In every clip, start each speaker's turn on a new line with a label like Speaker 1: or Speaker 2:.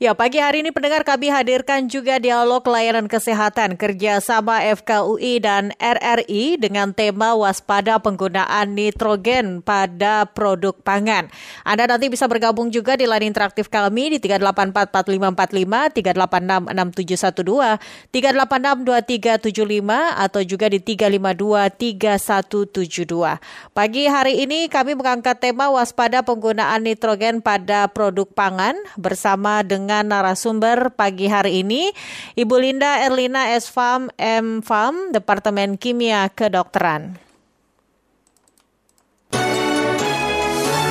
Speaker 1: Ya, pagi hari ini pendengar kami hadirkan juga dialog layanan kesehatan kerjasama FKUI dan RRI dengan tema waspada penggunaan nitrogen pada produk pangan. Anda nanti bisa bergabung juga di line interaktif kami di 3844545, 3866712, 3862375 atau juga di 3523172. Pagi hari ini kami mengangkat tema waspada penggunaan nitrogen pada produk pangan bersama dengan dengan narasumber pagi hari ini, Ibu Linda Erlina Esfam M Farm, Departemen Kimia Kedokteran.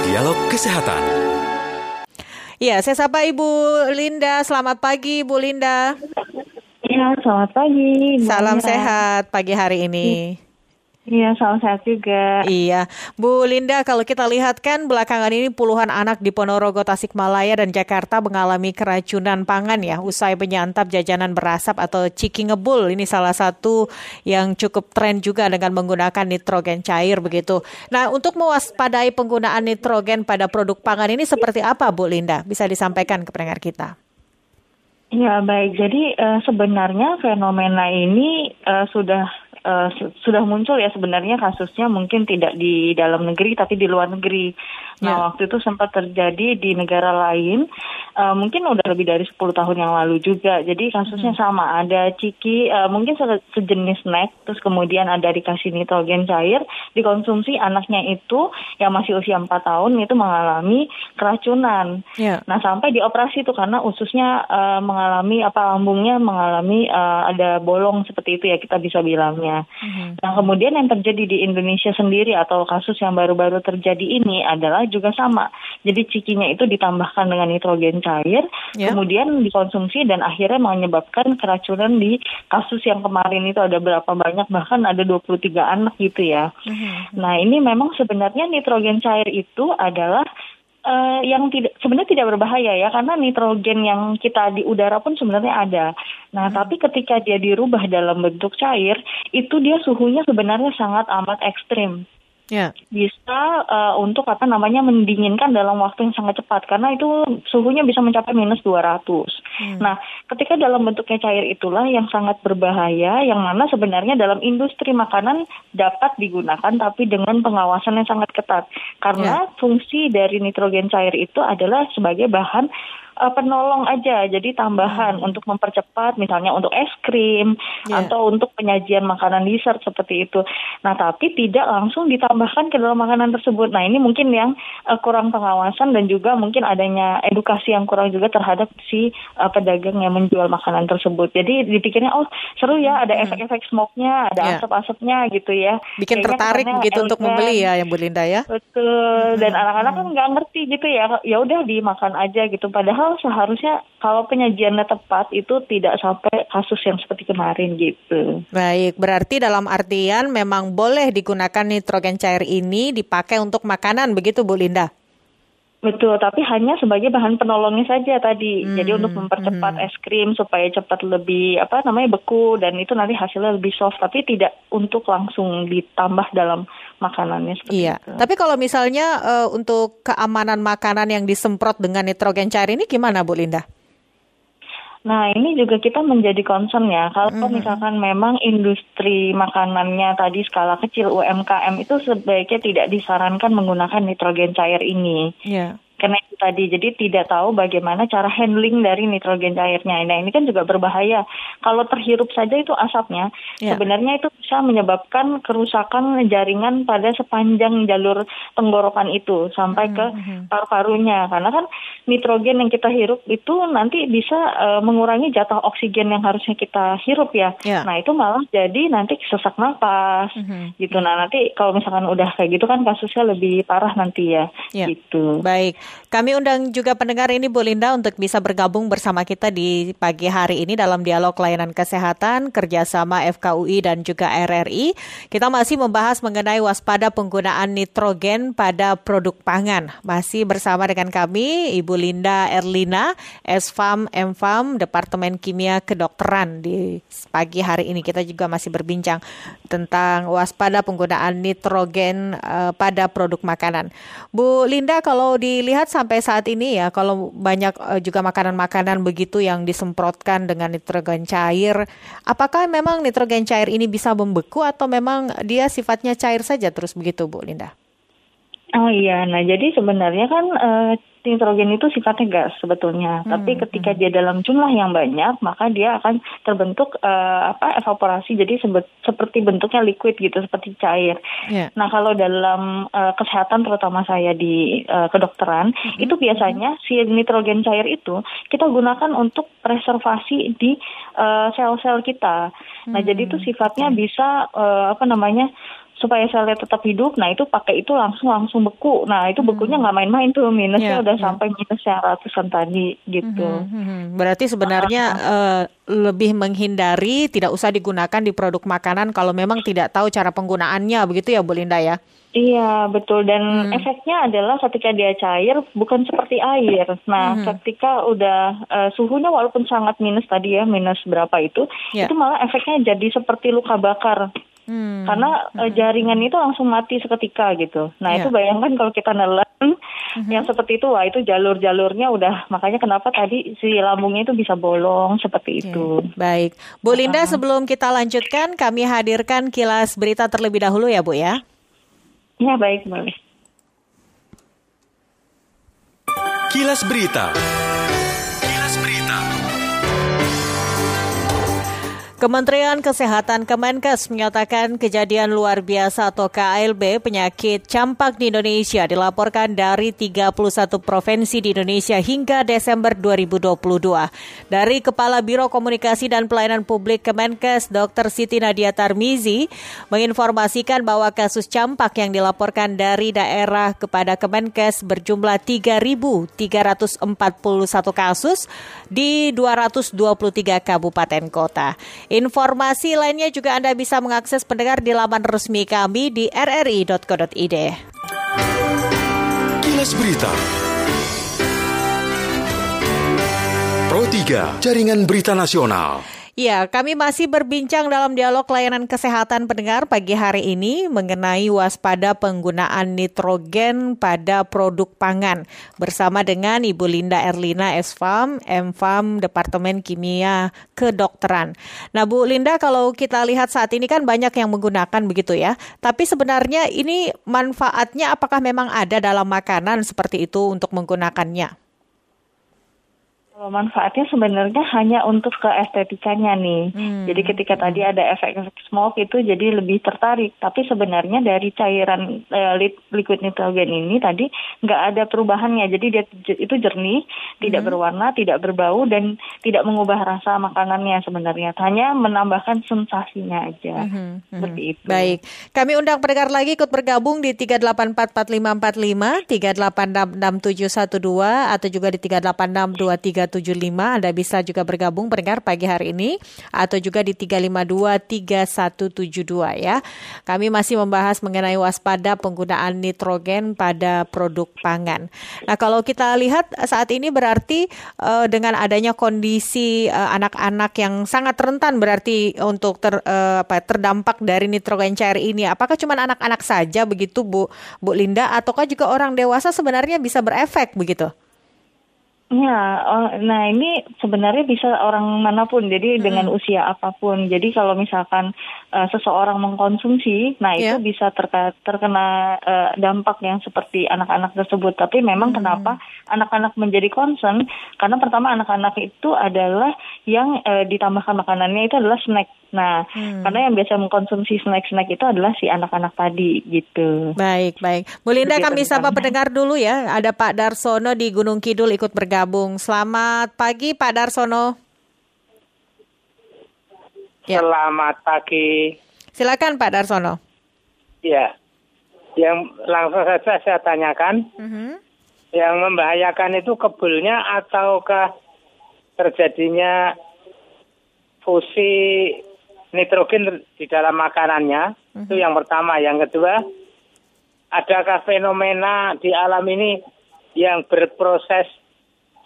Speaker 2: Dialog Kesehatan.
Speaker 1: Ya, saya sapa Ibu Linda. Selamat pagi, Ibu Linda.
Speaker 3: Ya, selamat pagi.
Speaker 1: Salam sehat pagi hari ini.
Speaker 3: Iya, salam sehat juga.
Speaker 1: Iya, Bu Linda, kalau kita lihat kan belakangan ini puluhan anak di Ponorogo, Tasikmalaya, dan Jakarta mengalami keracunan pangan ya, usai menyantap jajanan berasap atau ciki ngebul. Ini salah satu yang cukup tren juga dengan menggunakan nitrogen cair begitu. Nah, untuk mewaspadai penggunaan nitrogen pada produk pangan ini seperti apa, Bu Linda? Bisa disampaikan ke pendengar kita.
Speaker 3: Ya baik, jadi uh, sebenarnya fenomena ini uh, sudah uh, sudah muncul ya sebenarnya kasusnya mungkin tidak di dalam negeri tapi di luar negeri. Nah yeah. waktu itu sempat terjadi di negara lain, uh, mungkin udah lebih dari 10 tahun yang lalu juga. Jadi kasusnya hmm. sama, ada ciki uh, mungkin se sejenis snack, terus kemudian ada dikasih nitrogen cair, dikonsumsi anaknya itu yang masih usia 4 tahun itu mengalami keracunan. Yeah. Nah sampai dioperasi itu karena ususnya uh, mengalami apa lambungnya mengalami uh, ada bolong seperti itu ya kita bisa bilangnya. Mm-hmm. Nah kemudian yang terjadi di Indonesia sendiri atau kasus yang baru-baru terjadi ini adalah juga sama. Jadi cikinya itu ditambahkan dengan nitrogen cair, yeah. kemudian dikonsumsi dan akhirnya menyebabkan keracunan di kasus yang kemarin itu ada berapa banyak bahkan ada 23 anak gitu ya. Mm-hmm. Nah ini memang sebenarnya nitrogen cair itu adalah uh, yang tidak sebenarnya tidak berbahaya ya karena nitrogen yang kita di udara pun sebenarnya ada. Nah, hmm. tapi ketika dia dirubah dalam bentuk cair, itu dia suhunya sebenarnya sangat amat ekstrim yeah. bisa uh, untuk apa namanya mendinginkan dalam waktu yang sangat cepat karena itu suhunya bisa mencapai minus 200. Hmm. Nah, ketika dalam bentuknya cair itulah yang sangat berbahaya yang mana sebenarnya dalam industri makanan dapat digunakan tapi dengan pengawasan yang sangat ketat. Karena yeah. fungsi dari nitrogen cair itu adalah sebagai bahan uh, penolong aja, jadi tambahan hmm. untuk mempercepat misalnya untuk es krim yeah. atau untuk penyajian makanan dessert seperti itu. Nah, tapi tidak langsung ditambahkan ke dalam makanan tersebut. Nah, ini mungkin yang uh, kurang pengawasan dan juga mungkin adanya edukasi yang kurang juga terhadap si uh, pedagang yang menjual makanan tersebut. Jadi dipikirnya oh seru ya ada hmm. efek-efek smoke-nya, ada yeah. asap-asapnya gitu ya.
Speaker 1: Bikin Kayaknya tertarik gitu untuk membeli ya yang Bu Linda ya.
Speaker 3: Betul. Dan hmm. anak-anak kan nggak ngerti gitu ya. Ya udah dimakan aja gitu. Padahal seharusnya kalau penyajiannya tepat itu tidak sampai kasus yang seperti kemarin gitu.
Speaker 1: Baik, berarti dalam artian memang boleh digunakan nitrogen cair ini dipakai untuk makanan begitu Bu Linda?
Speaker 3: Betul, tapi hanya sebagai bahan penolongnya saja tadi. Hmm, Jadi untuk mempercepat hmm. es krim supaya cepat lebih apa namanya beku dan itu nanti hasilnya lebih soft, tapi tidak untuk langsung ditambah dalam makanannya seperti
Speaker 1: iya. itu. Tapi kalau misalnya uh, untuk keamanan makanan yang disemprot dengan nitrogen cair ini gimana Bu Linda?
Speaker 3: Nah, ini juga kita menjadi concern ya. Kalau mm -hmm. misalkan memang industri makanannya tadi skala kecil UMKM itu sebaiknya tidak disarankan menggunakan nitrogen cair ini. Yeah tadi jadi tidak tahu bagaimana cara handling dari nitrogen cairnya. Nah ini kan juga berbahaya. Kalau terhirup saja itu asapnya, yeah. sebenarnya itu bisa menyebabkan kerusakan jaringan pada sepanjang jalur tenggorokan itu sampai ke mm-hmm. paru-parunya. Karena kan nitrogen yang kita hirup itu nanti bisa uh, mengurangi jatah oksigen yang harusnya kita hirup ya. Yeah. Nah itu malah jadi nanti sesak nafas mm-hmm. gitu. Nah nanti kalau misalkan udah kayak gitu kan kasusnya lebih parah nanti ya. Yeah. Gitu.
Speaker 1: Baik. Kami undang juga pendengar ini Bu Linda untuk bisa bergabung bersama kita di pagi hari ini dalam dialog layanan kesehatan kerjasama FKUI dan juga RRI. Kita masih membahas mengenai waspada penggunaan nitrogen pada produk pangan. Masih bersama dengan kami Ibu Linda Erlina, SFAM, MFAM, Departemen Kimia Kedokteran di pagi hari ini. Kita juga masih berbincang tentang waspada penggunaan nitrogen uh, pada produk makanan. Bu Linda, kalau dilihat sampai sampai saat ini ya kalau banyak uh, juga makanan-makanan begitu yang disemprotkan dengan nitrogen cair, apakah memang nitrogen cair ini bisa membeku atau memang dia sifatnya cair saja terus begitu Bu Linda?
Speaker 3: Oh iya, nah jadi sebenarnya kan uh, nitrogen itu sifatnya gas sebetulnya, hmm, tapi ketika hmm. dia dalam jumlah yang banyak, maka dia akan terbentuk uh, apa evaporasi, jadi sebet, seperti bentuknya liquid gitu, seperti cair. Yeah. Nah kalau dalam uh, kesehatan, terutama saya di uh, kedokteran, hmm. itu biasanya si nitrogen cair itu kita gunakan untuk preservasi di sel-sel uh, kita. Nah hmm. jadi itu sifatnya bisa uh, apa namanya supaya selnya tetap hidup, nah itu pakai itu langsung langsung beku. Nah itu bekunya hmm. nggak hmm. main-main tuh minusnya yeah, udah yeah. sampai minus yang ratusan tadi gitu. Hmm,
Speaker 1: hmm, hmm. Berarti sebenarnya uh, lebih menghindari tidak usah digunakan di produk makanan kalau memang tidak tahu cara penggunaannya begitu ya Bu Linda ya?
Speaker 3: Iya betul dan hmm. efeknya adalah ketika dia cair bukan seperti air. Nah hmm. ketika udah uh, suhunya walaupun sangat minus tadi ya minus berapa itu, yeah. itu malah efeknya jadi seperti luka bakar. Hmm. Karena hmm. jaringan itu langsung mati seketika gitu. Nah yeah. itu bayangkan kalau kita nelen hmm. yang seperti itu, wah itu jalur-jalurnya udah makanya kenapa tadi si lambungnya itu bisa bolong seperti okay. itu.
Speaker 1: Baik, Bu Linda uh. sebelum kita lanjutkan, kami hadirkan kilas berita terlebih dahulu ya Bu ya.
Speaker 3: Ya baik boleh.
Speaker 2: Kilas Berita.
Speaker 1: Kementerian Kesehatan Kemenkes menyatakan kejadian luar biasa atau KLB penyakit campak di Indonesia dilaporkan dari 31 provinsi di Indonesia hingga Desember 2022. Dari Kepala Biro Komunikasi dan Pelayanan Publik Kemenkes Dr. Siti Nadia Tarmizi menginformasikan bahwa kasus campak yang dilaporkan dari daerah kepada Kemenkes berjumlah 3.341 kasus di 223 kabupaten kota. Informasi lainnya juga Anda bisa mengakses pendengar di laman resmi kami di rri.co.id.
Speaker 2: Kilas Berita Pro 3, Jaringan Berita Nasional.
Speaker 1: Ya, kami masih berbincang dalam dialog layanan kesehatan pendengar pagi hari ini mengenai waspada penggunaan nitrogen pada produk pangan bersama dengan Ibu Linda Erlina Esfam, MFAM Departemen Kimia Kedokteran. Nah, Bu Linda kalau kita lihat saat ini kan banyak yang menggunakan begitu ya. Tapi sebenarnya ini manfaatnya apakah memang ada dalam makanan seperti itu untuk menggunakannya?
Speaker 3: Kalau manfaatnya sebenarnya hanya untuk ke estetikanya nih. Hmm. Jadi ketika tadi ada efek-efek smoke itu jadi lebih tertarik. Tapi sebenarnya dari cairan uh, liquid nitrogen ini tadi nggak ada perubahannya. Jadi dia itu jernih, hmm. tidak berwarna, tidak berbau dan tidak mengubah rasa makanannya sebenarnya. Hanya menambahkan sensasinya aja. Hmm. Hmm. Seperti itu.
Speaker 1: Baik. Kami undang pendengar lagi ikut bergabung di 3844545, 3866712 atau juga di 38623 375 Anda bisa juga bergabung pendengar pagi hari ini atau juga di 352 3172 ya. Kami masih membahas mengenai waspada penggunaan nitrogen pada produk pangan. Nah, kalau kita lihat saat ini berarti uh, dengan adanya kondisi uh, anak-anak yang sangat rentan berarti untuk ter, uh, apa terdampak dari nitrogen cair ini. Apakah cuma anak-anak saja begitu Bu Bu Linda ataukah juga orang dewasa sebenarnya bisa berefek begitu?
Speaker 3: Ya, oh, nah ini sebenarnya bisa orang mana pun, jadi hmm. dengan usia apa pun. Jadi kalau misalkan uh, seseorang mengkonsumsi, nah yeah. itu ya. bisa terka, terkena uh, dampak yang seperti anak-anak tersebut. Tapi memang hmm. kenapa anak-anak menjadi concern? Karena pertama anak-anak itu adalah yang uh, ditambahkan makanannya itu adalah snack. Nah, hmm. karena yang biasa mengkonsumsi snack-snack itu adalah si anak-anak tadi gitu.
Speaker 1: Baik, baik. Bu Linda kami sapa pendengar dulu ya. Ada Pak Darsono di Gunung Kidul ikut bergabung. Selamat pagi Pak Darsono.
Speaker 4: Ya. Selamat pagi.
Speaker 1: Silakan Pak Darsono.
Speaker 4: Ya. Yang langsung saja saya tanyakan. Uh mhm. -huh. Yang membahayakan itu kebulnya ataukah terjadinya fusi nitrogen di dalam makanannya. Uh-huh. Itu yang pertama. Yang kedua, adakah fenomena di alam ini yang berproses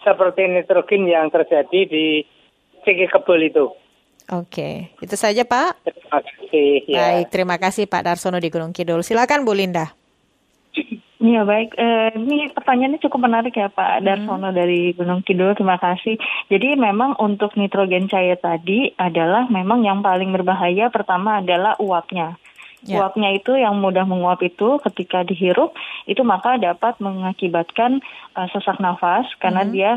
Speaker 4: seperti nitrogen yang terjadi di ciki kebul itu?
Speaker 1: Oke, itu saja Pak.
Speaker 4: Terima kasih.
Speaker 1: Ya. Baik, terima kasih Pak Darsono di Gunung Kidul. Silakan Bu Linda.
Speaker 3: Iya baik, eh, ini pertanyaannya cukup menarik ya Pak Darsono hmm. dari Gunung Kidul, terima kasih. Jadi memang untuk nitrogen cair tadi adalah memang yang paling berbahaya pertama adalah uapnya. Yeah. Uapnya itu yang mudah menguap itu ketika dihirup itu maka dapat mengakibatkan uh, sesak nafas karena mm -hmm. dia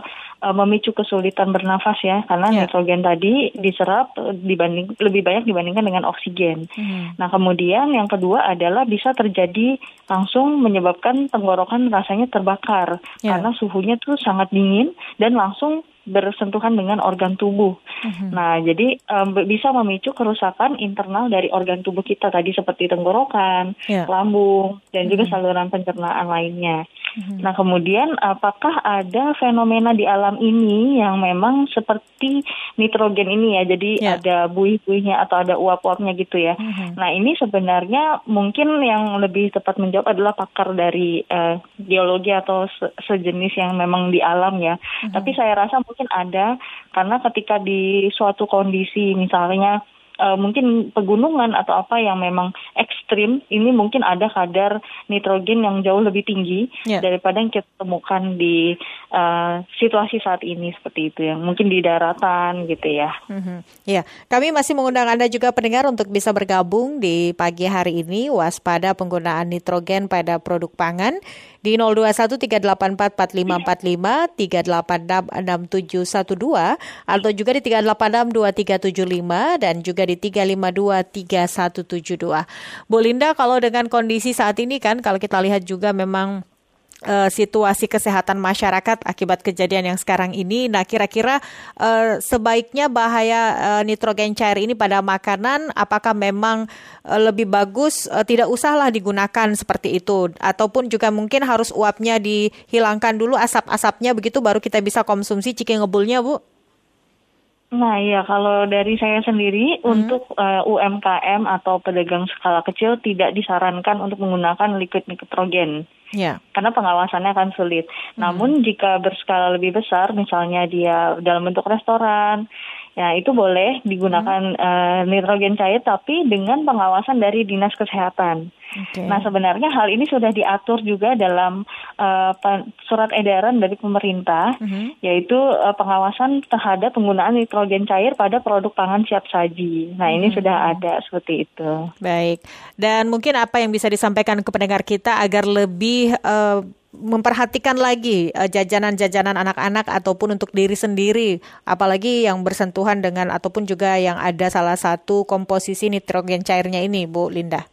Speaker 3: uh, memicu kesulitan bernafas ya karena yeah. nitrogen tadi diserap dibanding lebih banyak dibandingkan dengan oksigen. Mm -hmm. Nah kemudian yang kedua adalah bisa terjadi langsung menyebabkan tenggorokan rasanya terbakar yeah. karena suhunya tuh sangat dingin dan langsung bersentuhan dengan organ tubuh. Mm-hmm. Nah, jadi um, bisa memicu kerusakan internal dari organ tubuh kita tadi seperti tenggorokan, yeah. lambung, dan mm-hmm. juga saluran pencernaan lainnya. Mm-hmm. Nah, kemudian apakah ada fenomena di alam ini yang memang seperti nitrogen ini ya? Jadi yeah. ada buih-buihnya atau ada uap-uapnya gitu ya. Mm-hmm. Nah, ini sebenarnya mungkin yang lebih tepat menjawab adalah pakar dari uh, geologi atau se- sejenis yang memang di alam ya. Mm-hmm. Tapi saya rasa mungkin ada karena ketika di suatu kondisi misalnya uh, mungkin pegunungan atau apa yang memang ekstrim ini mungkin ada kadar nitrogen yang jauh lebih tinggi yeah. daripada yang kita temukan di uh, situasi saat ini seperti itu yang mungkin di daratan gitu ya.
Speaker 1: Mm-hmm. Ya, kami masih mengundang anda juga pendengar untuk bisa bergabung di pagi hari ini waspada penggunaan nitrogen pada produk pangan di 0213844545, 3866712 atau juga di 3862375 dan juga di 3523172. Bu Linda kalau dengan kondisi saat ini kan kalau kita lihat juga memang uh, situasi kesehatan masyarakat akibat kejadian yang sekarang ini. Nah, kira-kira uh, sebaiknya bahaya uh, nitrogen cair ini pada makanan apakah memang uh, lebih bagus uh, tidak usahlah digunakan seperti itu ataupun juga mungkin harus uapnya dihilangkan dulu asap-asapnya begitu baru kita bisa konsumsi ciki ngebulnya, Bu?
Speaker 3: Nah iya kalau dari saya sendiri hmm. untuk uh, UMKM atau pedagang skala kecil tidak disarankan untuk menggunakan liquid nitrogen. Yeah. Karena pengawasannya akan sulit. Hmm. Namun jika berskala lebih besar misalnya dia dalam bentuk restoran Ya, itu boleh digunakan hmm. uh, nitrogen cair tapi dengan pengawasan dari Dinas Kesehatan. Okay. Nah, sebenarnya hal ini sudah diatur juga dalam uh, surat edaran dari pemerintah hmm. yaitu uh, pengawasan terhadap penggunaan nitrogen cair pada produk pangan siap saji. Nah, ini hmm. sudah ada seperti itu.
Speaker 1: Baik. Dan mungkin apa yang bisa disampaikan ke pendengar kita agar lebih uh, memperhatikan lagi uh, jajanan-jajanan anak-anak ataupun untuk diri sendiri, apalagi yang bersentuhan dengan ataupun juga yang ada salah satu komposisi nitrogen cairnya ini, Bu Linda.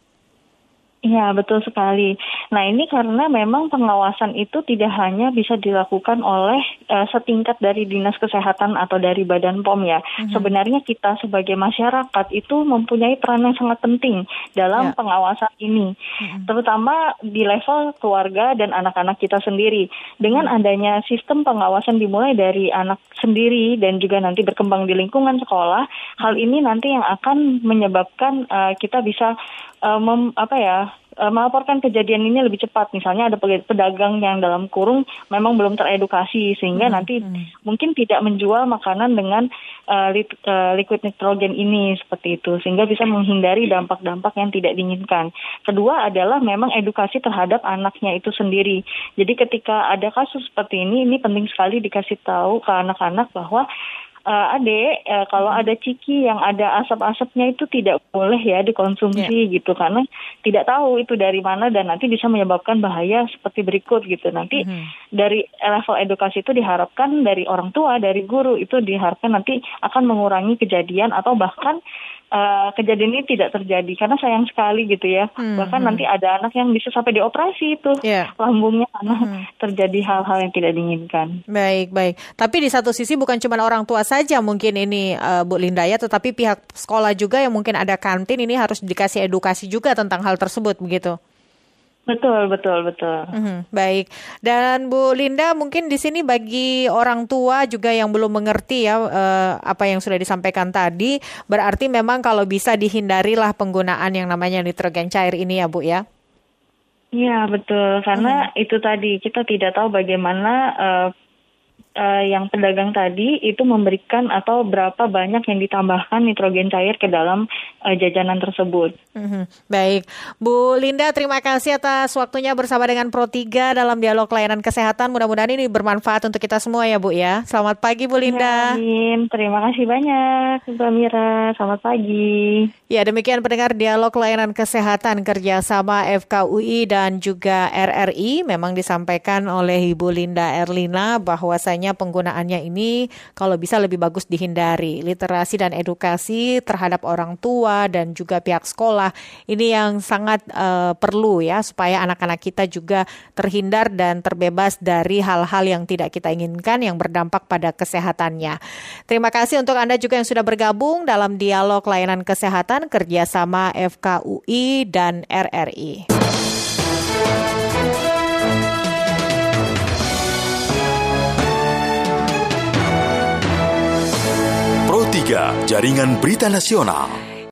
Speaker 3: Iya, betul sekali. Nah, ini karena memang pengawasan itu tidak hanya bisa dilakukan oleh uh, setingkat dari Dinas Kesehatan atau dari Badan POM ya. Mm-hmm. Sebenarnya kita sebagai masyarakat itu mempunyai peran yang sangat penting dalam yeah. pengawasan ini. Mm-hmm. Terutama di level keluarga dan anak-anak kita sendiri. Dengan mm-hmm. adanya sistem pengawasan dimulai dari anak sendiri dan juga nanti berkembang di lingkungan sekolah, hal ini nanti yang akan menyebabkan uh, kita bisa uh, mem, apa ya uh, melaporkan kejadian ini lebih cepat. Misalnya ada pedagang yang dalam kurung memang belum teredukasi sehingga hmm. nanti hmm. mungkin tidak menjual makanan dengan uh, li, uh, liquid nitrogen ini seperti itu sehingga bisa menghindari dampak-dampak yang tidak diinginkan. Kedua adalah memang edukasi terhadap anaknya itu sendiri. Jadi ketika ada kasus seperti ini ini penting sekali dikasih tahu ke anak-anak bahwa uh, adek uh, kalau hmm. ada ciki yang ada asap-asapnya itu tidak boleh ya dikonsumsi yeah. gitu karena tidak tahu itu dari mana dan nanti bisa menyebabkan bahaya seperti berikut gitu nanti hmm. dari level edukasi itu diharapkan dari orang tua dari guru itu diharapkan nanti akan mengurangi kejadian atau bahkan uh, kejadian ini tidak terjadi karena sayang sekali gitu ya hmm. bahkan hmm. nanti ada anak yang bisa sampai dioperasi itu yeah. lambungnya karena hmm. terjadi hal-hal yang tidak diinginkan.
Speaker 1: Baik baik tapi di satu sisi bukan cuma orang tua saja mungkin ini uh, Bu Linda ya tetapi pihak sekolah juga yang mungkin ada kantin ini harus dikasih edukasi juga tentang hal tersebut begitu.
Speaker 3: Betul, betul, betul.
Speaker 1: Mm-hmm, baik. Dan Bu Linda, mungkin di sini bagi orang tua juga yang belum mengerti ya uh, apa yang sudah disampaikan tadi, berarti memang kalau bisa dihindarilah penggunaan yang namanya nitrogen cair ini ya, Bu ya.
Speaker 3: Iya, betul. Karena hmm. itu tadi kita tidak tahu bagaimana uh, uh, yang pedagang tadi itu memberikan atau berapa banyak yang ditambahkan nitrogen cair ke dalam uh, jajanan tersebut.
Speaker 1: Mm-hmm. Baik, Bu Linda, terima kasih atas waktunya bersama dengan Pro 3 dalam dialog layanan kesehatan. Mudah-mudahan ini bermanfaat untuk kita semua ya, Bu ya. Selamat pagi, Bu Linda.
Speaker 3: Ya, amin. Terima kasih banyak, Mbak Mira. Selamat pagi.
Speaker 1: Ya, demikian pendengar dialog layanan kesehatan kerjasama FKUI dan juga RRI memang disampaikan oleh Ibu Linda Erlina bahwasanya penggunaannya ini kalau bisa lebih bagus dihindari. Literasi dan edukasi terhadap orang tua dan juga pihak sekolah ini yang sangat uh, perlu ya supaya anak-anak kita juga terhindar dan terbebas dari hal-hal yang tidak kita inginkan yang berdampak pada kesehatannya. Terima kasih untuk Anda juga yang sudah bergabung dalam dialog layanan kesehatan kerjasama FKUI dan RRI.
Speaker 2: 3 Jaringan Berita Nasional.